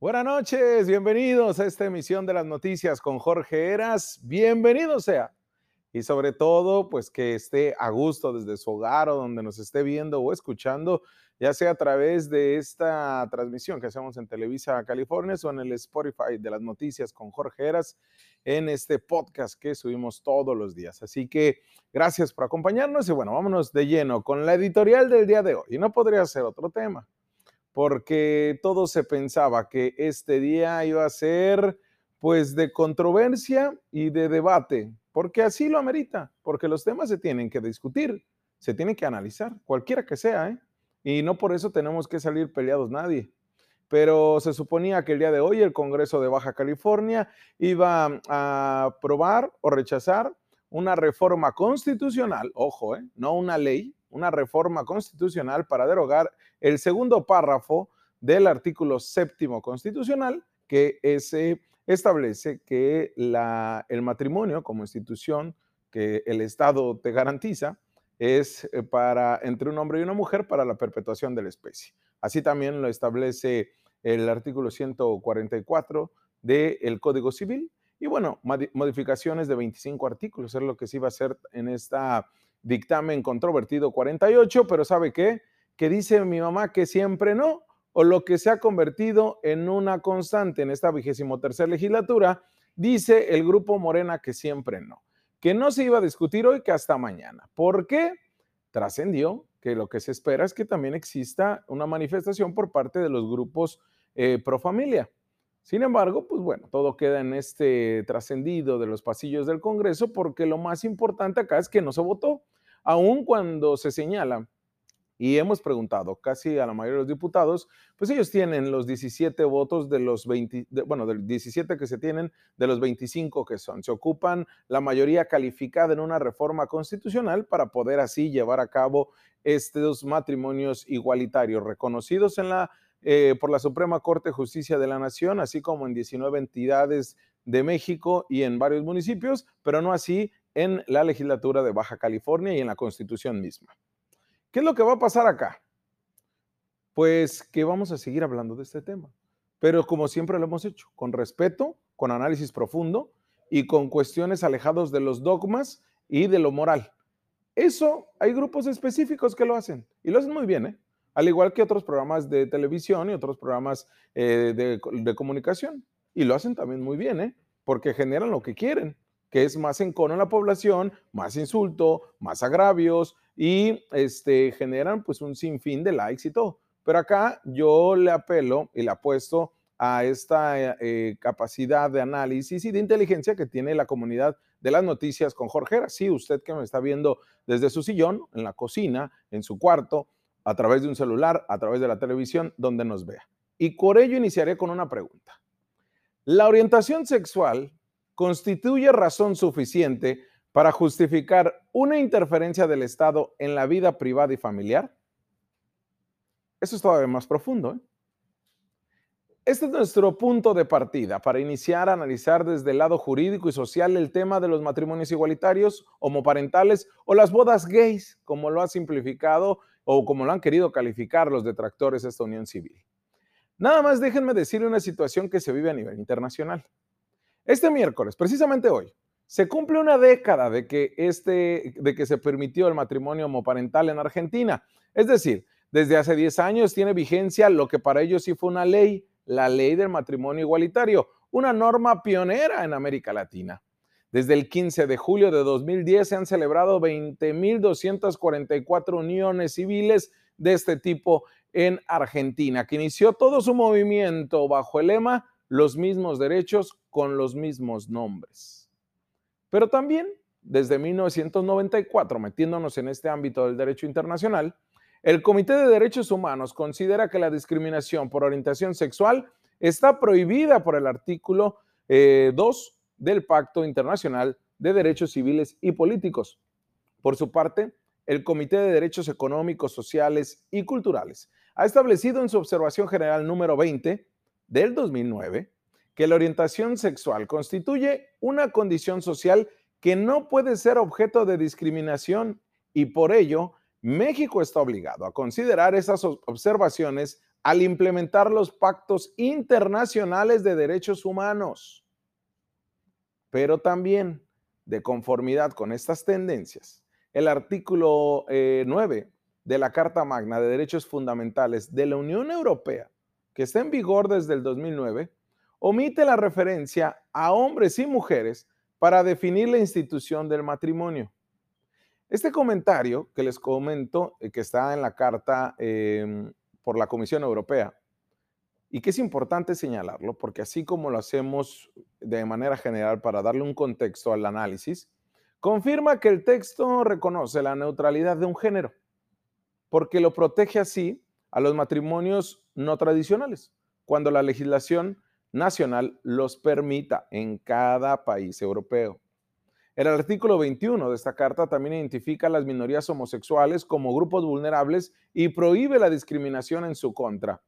Buenas noches, bienvenidos a esta emisión de las noticias con Jorge Eras. Bienvenido sea. Y sobre todo, pues que esté a gusto desde su hogar o donde nos esté viendo o escuchando, ya sea a través de esta transmisión que hacemos en Televisa California o en el Spotify de las noticias con Jorge Eras, en este podcast que subimos todos los días. Así que gracias por acompañarnos y bueno, vámonos de lleno con la editorial del día de hoy. Y no podría ser otro tema porque todo se pensaba que este día iba a ser pues de controversia y de debate, porque así lo amerita, porque los temas se tienen que discutir, se tienen que analizar, cualquiera que sea, ¿eh? y no por eso tenemos que salir peleados nadie. Pero se suponía que el día de hoy el Congreso de Baja California iba a aprobar o rechazar una reforma constitucional, ojo, ¿eh? no una ley, una reforma constitucional para derogar el segundo párrafo del artículo séptimo constitucional que establece que la, el matrimonio como institución que el Estado te garantiza es eh, para entre un hombre y una mujer para la perpetuación de la especie. Así también lo establece el artículo 144 del Código Civil. Y bueno, modificaciones de 25 artículos es lo que se iba a hacer en esta dictamen controvertido 48, pero ¿sabe qué? Que dice mi mamá que siempre no, o lo que se ha convertido en una constante en esta vigésimo tercera legislatura, dice el grupo Morena que siempre no, que no se iba a discutir hoy, que hasta mañana. ¿Por qué? Trascendió que lo que se espera es que también exista una manifestación por parte de los grupos eh, pro familia. Sin embargo, pues bueno, todo queda en este trascendido de los pasillos del Congreso porque lo más importante acá es que no se votó, aun cuando se señala y hemos preguntado casi a la mayoría de los diputados, pues ellos tienen los 17 votos de los 20, bueno, del 17 que se tienen de los 25 que son. Se ocupan la mayoría calificada en una reforma constitucional para poder así llevar a cabo estos matrimonios igualitarios reconocidos en la eh, por la Suprema Corte de Justicia de la Nación, así como en 19 entidades de México y en varios municipios, pero no así en la legislatura de Baja California y en la Constitución misma. ¿Qué es lo que va a pasar acá? Pues que vamos a seguir hablando de este tema, pero como siempre lo hemos hecho, con respeto, con análisis profundo y con cuestiones alejados de los dogmas y de lo moral. Eso hay grupos específicos que lo hacen y lo hacen muy bien, ¿eh? Al igual que otros programas de televisión y otros programas eh, de, comunicación. Y lo hacen también muy bien, ¿eh? porque generan lo que quieren, que es más encono en la población, más insulto, más agravios y este, generan pues un sinfín de likes y todo. Pero acá yo le apelo y le apuesto a esta eh, capacidad de análisis y de inteligencia que tiene la comunidad de las noticias con Jorge. Sí, usted que me está viendo desde su sillón, en la cocina, en su cuarto, a través de un celular, a través de la televisión, donde nos vea. Y por ello iniciaré con una pregunta. ¿La orientación sexual constituye razón suficiente para justificar una interferencia del Estado en la vida privada y familiar? Eso es todavía más profundo. ¿eh? Este es nuestro punto de partida para iniciar a analizar desde el lado jurídico y social el tema de los matrimonios igualitarios, homoparentales o las bodas gays, como lo ha simplificado o como lo han querido calificar los detractores de esta unión civil. Nada más déjenme decirle una situación que se vive a nivel internacional. Este miércoles, precisamente hoy, se cumple una década de que, este, de que se permitió el matrimonio homoparental en Argentina. Es decir, desde hace 10 años tiene vigencia lo que para ellos sí fue una ley, la ley del matrimonio igualitario, una norma pionera en América Latina. Desde el 15 de julio de 2010 se han celebrado 20.244 uniones civiles de este tipo en Argentina, que inició todo su movimiento bajo el lema Los mismos derechos con los mismos nombres. Pero también, desde 1994, metiéndonos en este ámbito del derecho internacional, el Comité de Derechos Humanos considera que la discriminación por orientación sexual está prohibida por el artículo 2 eh, del Pacto Internacional de Derechos Civiles y Políticos. Por su parte, el Comité de Derechos Económicos, Sociales y Culturales ha establecido en su observación general número 20 del 2009 que la orientación sexual constituye una condición social que no puede ser objeto de discriminación y por ello México está obligado a considerar esas observaciones al implementar los pactos internacionales de derechos humanos. Pero también, de conformidad con estas tendencias, el artículo 9 eh, de la Carta Magna de Derechos Fundamentales de la Unión Europea, que está en vigor desde el 2009, omite la referencia a hombres y mujeres para definir la institución del matrimonio. Este comentario que les comento, eh, que está en la carta em, por la Comisión Europea, y que es importante señalarlo, porque así como lo hacemos de manera general para darle un contexto al análisis, confirma que el texto reconoce la neutralidad de un género, porque lo protege así a los matrimonios no tradicionales, cuando la legislación nacional los permita en cada país europeo. El artículo 21 de esta carta también identifica a las minorías homosexuales como grupos vulnerables y prohíbe la discriminación en su contra.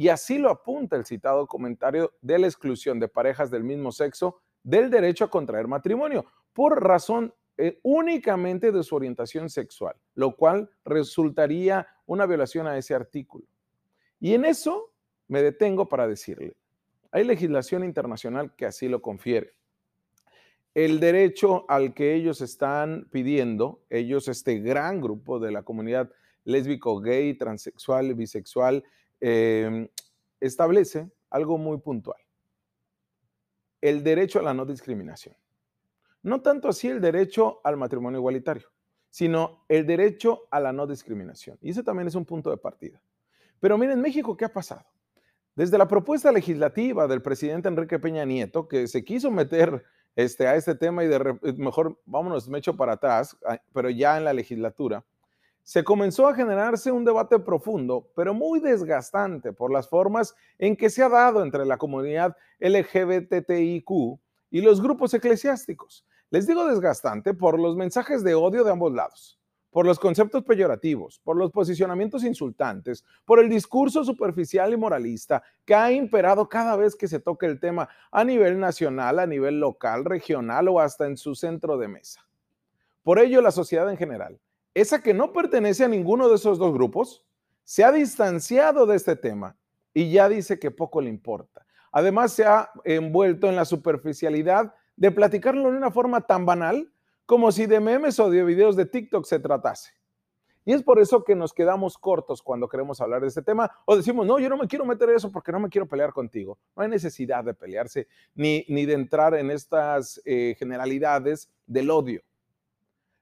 Y así lo apunta el citado comentario de la exclusión de parejas del mismo sexo del derecho a contraer matrimonio por razón eh, únicamente de su orientación sexual, lo cual resultaría una violación a ese artículo. Y en eso me detengo para decirle, hay legislación internacional que así lo confiere. El derecho al que ellos están pidiendo, ellos, este gran grupo de la comunidad lésbico, gay, transexual, bisexual, em, establece algo muy puntual. El derecho a la no discriminación. No tanto así el derecho al matrimonio igualitario, sino el derecho a la no discriminación. Y ese también es un punto de partida. Pero miren, México, ¿qué ha pasado? Desde la propuesta legislativa del presidente Enrique Peña Nieto, que se quiso meter este, a este tema y de mejor vámonos, me echo para atrás, pero ya en la legislatura, se comenzó a generarse un debate profundo, pero muy desgastante por las formas en que se ha dado entre la comunidad LGBTIQ y los grupos eclesiásticos. Les digo desgastante por los mensajes de odio de ambos lados por los conceptos peyorativos, por los posicionamientos insultantes, por el discurso superficial y moralista que ha imperado cada vez que se toque el tema a nivel nacional, a nivel local, regional o hasta en su centro de mesa. Por ello, la sociedad en general, esa que no pertenece a ninguno de esos dos grupos, se ha distanciado de este tema y ya dice que poco le importa. Además, se ha envuelto en la superficialidad de platicarlo de una forma tan banal como si de memes o de videos de TikTok se tratase. Y es por eso que nos quedamos cortos cuando queremos hablar de este tema o decimos, no, yo no me quiero meter en eso porque no me quiero pelear contigo. No hay necesidad de pelearse ni, ni de entrar en estas eh, generalidades del odio.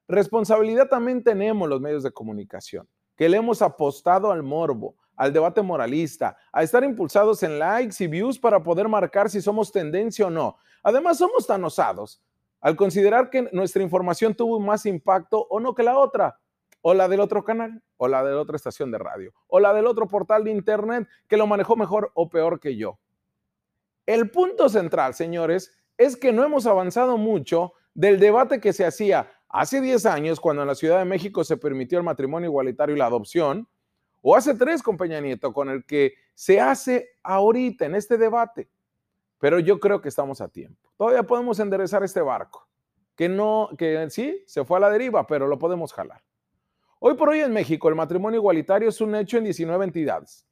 Responsabilidad también tenemos los medios de comunicación, que le hemos apostado al morbo, al debate moralista, a estar impulsados en likes y views para poder marcar si somos tendencia o no. Además, somos tan osados al considerar que nuestra información tuvo más impacto o no que la otra, o la del otro canal, o la de la otra estación de radio, o la del otro portal de internet que lo manejó mejor o peor que yo. El punto central, señores, es que no hemos avanzado mucho del debate que se hacía hace 10 años cuando en la Ciudad de México se permitió el matrimonio igualitario y la adopción, o hace tres con Peña Nieto, con el que se hace ahorita en este debate. Pero yo creo que estamos a tiempo. Todavía podemos enderezar este barco, que no, que sí, se fue a la deriva, pero lo podemos jalar. Hoy por hoy en México el matrimonio igualitario es un hecho en 19 entidades.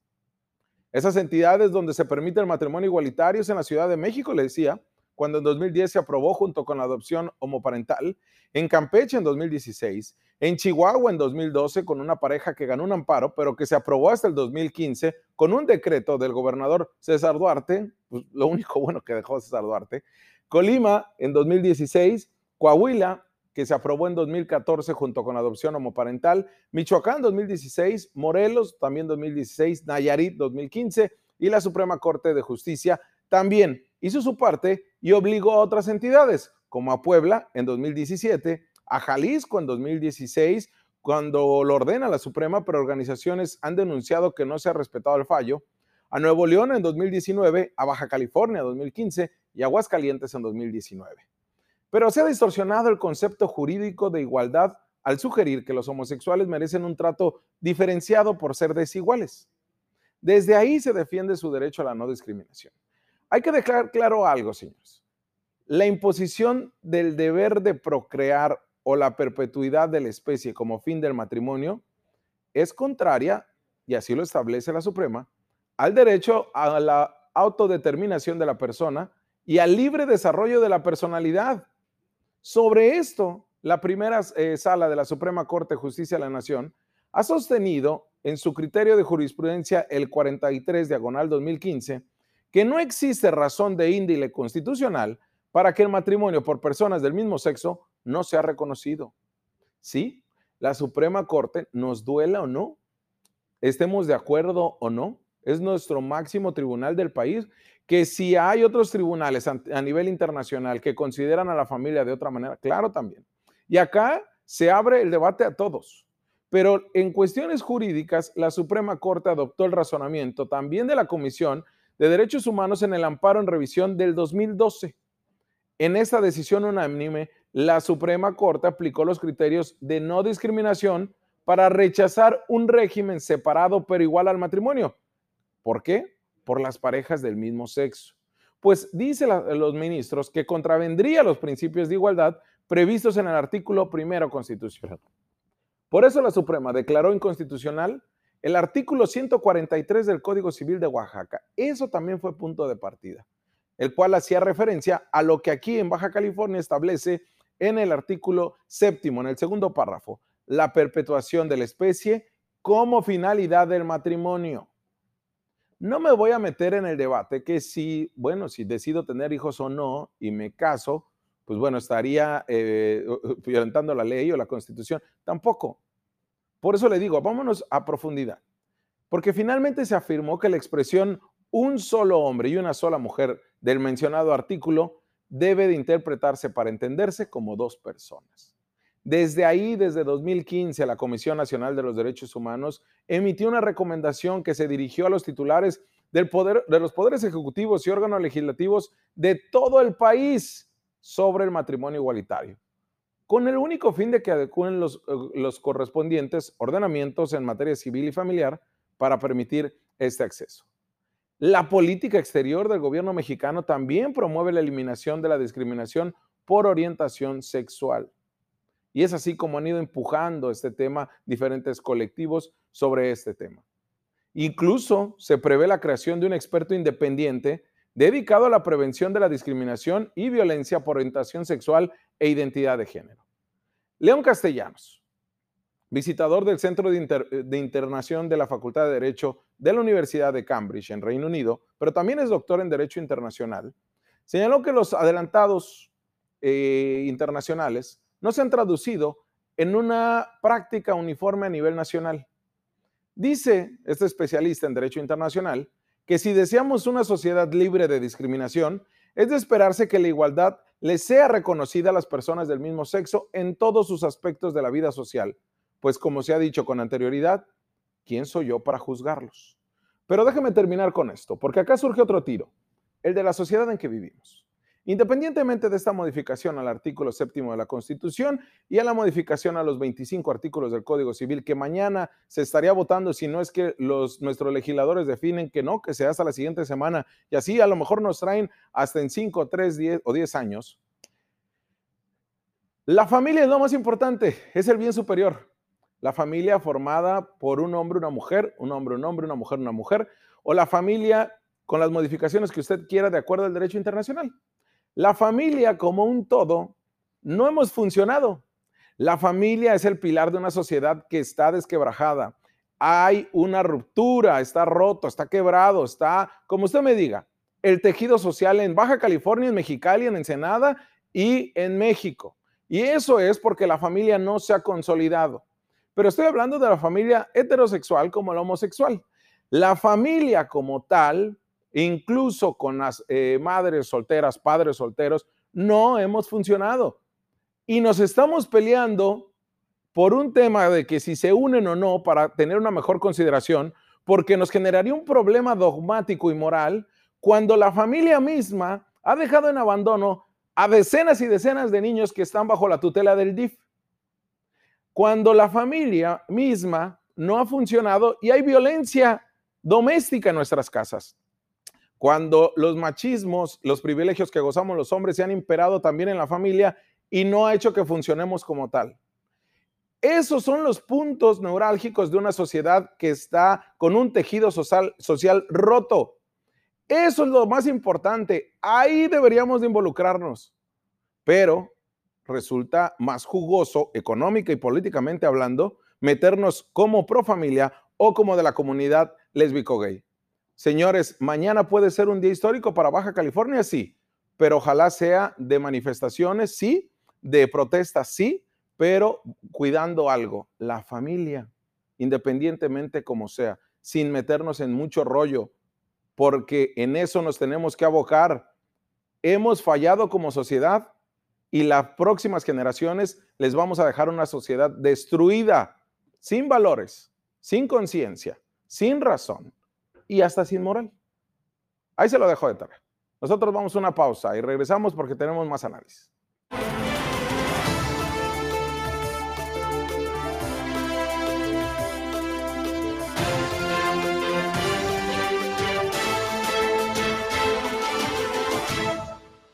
Esas entidades donde se permite el matrimonio igualitario es en la Ciudad de México, le decía, cuando en 2010 se aprobó junto con la adopción homoparental, en Campeche en 2016, en Chihuahua en 2012 con una pareja que ganó un amparo, pero que se aprobó hasta el 2015 con un decreto del gobernador César Duarte, pues, lo único bueno que dejó César Duarte, Colima en 2016, Coahuila que se aprobó en 2014 junto con adopción homoparental, Michoacán 2016, Morelos también 2016, Nayarit 2015 y la Suprema Corte de Justicia también hizo su parte y obligó a otras entidades, como a Puebla en 2017, a Jalisco en 2016, cuando lo ordena la Suprema, pero organizaciones han denunciado que no se ha respetado el fallo, a Nuevo León en 2019, a Baja California en 2015 y a Aguascalientes en 2019. Pero se ha distorsionado el concepto jurídico de igualdad al sugerir que los homosexuales merecen un trato diferenciado por ser desiguales. Desde ahí se defiende su derecho a la no discriminación. Hay que dejar claro algo, señores. La imposición del deber de procrear o la perpetuidad de la especie como fin del matrimonio es contraria y así lo establece la Suprema, al derecho a la autodeterminación de la persona y al libre desarrollo de la personalidad. Sobre esto, la primera eh, sala de la Suprema Corte de Justicia de la Nación ha sostenido en su criterio de jurisprudencia el 43 diagonal 2015 que no existe razón de índole constitucional para que el matrimonio por personas del mismo sexo no sea reconocido. Sí, la Suprema Corte, nos duela o no, estemos de acuerdo o no, es nuestro máximo tribunal del país, que si hay otros tribunales a nivel internacional que consideran a la familia de otra manera, claro también. Y acá se abre el debate a todos. Pero en cuestiones jurídicas, la Suprema Corte adoptó el razonamiento también de la Comisión de Derechos Humanos en el amparo en revisión del 2012. En esta decisión unánime, la Suprema Corte aplicó los criterios de no discriminación para rechazar un régimen separado pero igual al matrimonio. ¿Por qué? Por las parejas del mismo sexo. Pues dice los ministros que contravendría los principios de igualdad previstos en el artículo primero constitucional. Por eso la Suprema declaró inconstitucional el artículo 143 del Código Civil de Oaxaca. Eso también fue punto de partida, el cual hacía referencia a lo que aquí en Baja California establece en el artículo séptimo, en el segundo párrafo, la perpetuación de la especie como finalidad del matrimonio. No me voy a meter en el debate que si, bueno, si decido tener hijos o no y me caso, pues bueno, estaría eh, violentando la ley o la constitución. Tampoco. Por eso le digo, vámonos a profundidad. Porque finalmente se afirmó que la expresión un solo hombre y una sola mujer del mencionado artículo debe de interpretarse para entenderse como dos personas. Desde ahí, desde 2015, la Comisión Nacional de los Derechos Humanos emitió una recomendación que se dirigió a los titulares del poder, de los poderes ejecutivos y órganos legislativos de todo el país sobre el matrimonio igualitario, con el único fin de que adecúen los, eh, los correspondientes ordenamientos en materia civil y familiar para permitir este acceso. La política exterior del gobierno mexicano también promueve la eliminación de la discriminación por orientación sexual. Y es así como han ido empujando este tema diferentes colectivos sobre este tema. Incluso se prevé la creación de un experto independiente dedicado a la prevención de la discriminación y violencia por orientación sexual e identidad de género. León Castellanos, visitador del Centro de, Internación de la Facultad de Derecho de la Universidad de Cambridge en Reino Unido, pero también es doctor en Derecho Internacional, señaló que los adelantados eh, internacionales no se han traducido en una práctica uniforme a nivel nacional. Dice este especialista en Derecho Internacional que si deseamos una sociedad libre de discriminación, es de esperarse que la igualdad le sea reconocida a las personas del mismo sexo en todos sus aspectos de la vida social, pues como se ha dicho con anterioridad, ¿quién soy yo para juzgarlos? Pero déjeme terminar con esto, porque acá surge otro tiro, el de la sociedad en que vivimos. Independientemente de esta modificación al artículo séptimo de la Constitución y a la modificación a los 25 artículos del Código Civil que mañana se estaría votando si no es que los, nuestros legisladores definen que no, que sea hasta la siguiente semana y así a lo mejor nos traen hasta en 5, 3, 10 o 10 años. La familia es lo más importante, es el bien superior. La familia formada por un hombre, una mujer, un hombre, un hombre, una mujer, una mujer, o la familia con las modificaciones que usted quiera de acuerdo al derecho internacional. La familia como un todo no hemos funcionado. La familia es el pilar de una sociedad que está desquebrajada. Hay una ruptura, está roto, está quebrado, está, como usted me diga, el tejido social en Baja California, en Mexicali, en Ensenada y en México. Y eso es porque la familia no se ha consolidado. Pero estoy hablando de la familia heterosexual como la homosexual. La familia como tal incluso con las eh, madres solteras, padres solteros, no hemos funcionado. Y nos estamos peleando por un tema de que si se unen o no para tener una mejor consideración, porque nos generaría un problema dogmático y moral cuando la familia misma ha dejado en abandono a decenas y decenas de niños que están bajo la tutela del DIF. Cuando la familia misma no ha funcionado y hay violencia doméstica en nuestras casas. Cuando los machismos, los privilegios que gozamos los hombres se han imperado también en la familia y no ha hecho que funcionemos como tal. Esos son los puntos neurálgicos de una sociedad que está con un tejido social, social roto. Eso es lo más importante. Ahí deberíamos de involucrarnos. Pero resulta más jugoso, económica y políticamente hablando, meternos como pro familia o como de la comunidad lésbico-gay. Señores, mañana puede ser un día histórico para Baja California, sí, pero ojalá sea de manifestaciones, sí, de protestas, sí, pero cuidando algo, la familia, independientemente como sea, sin meternos en mucho rollo, porque en eso nos tenemos que abocar. Hemos fallado como sociedad y las próximas generaciones les vamos a dejar una sociedad destruida, sin valores, sin conciencia, sin razón y hasta sin moral. Ahí se lo dejo de tarea. Nosotros vamos a una pausa y regresamos porque tenemos más análisis.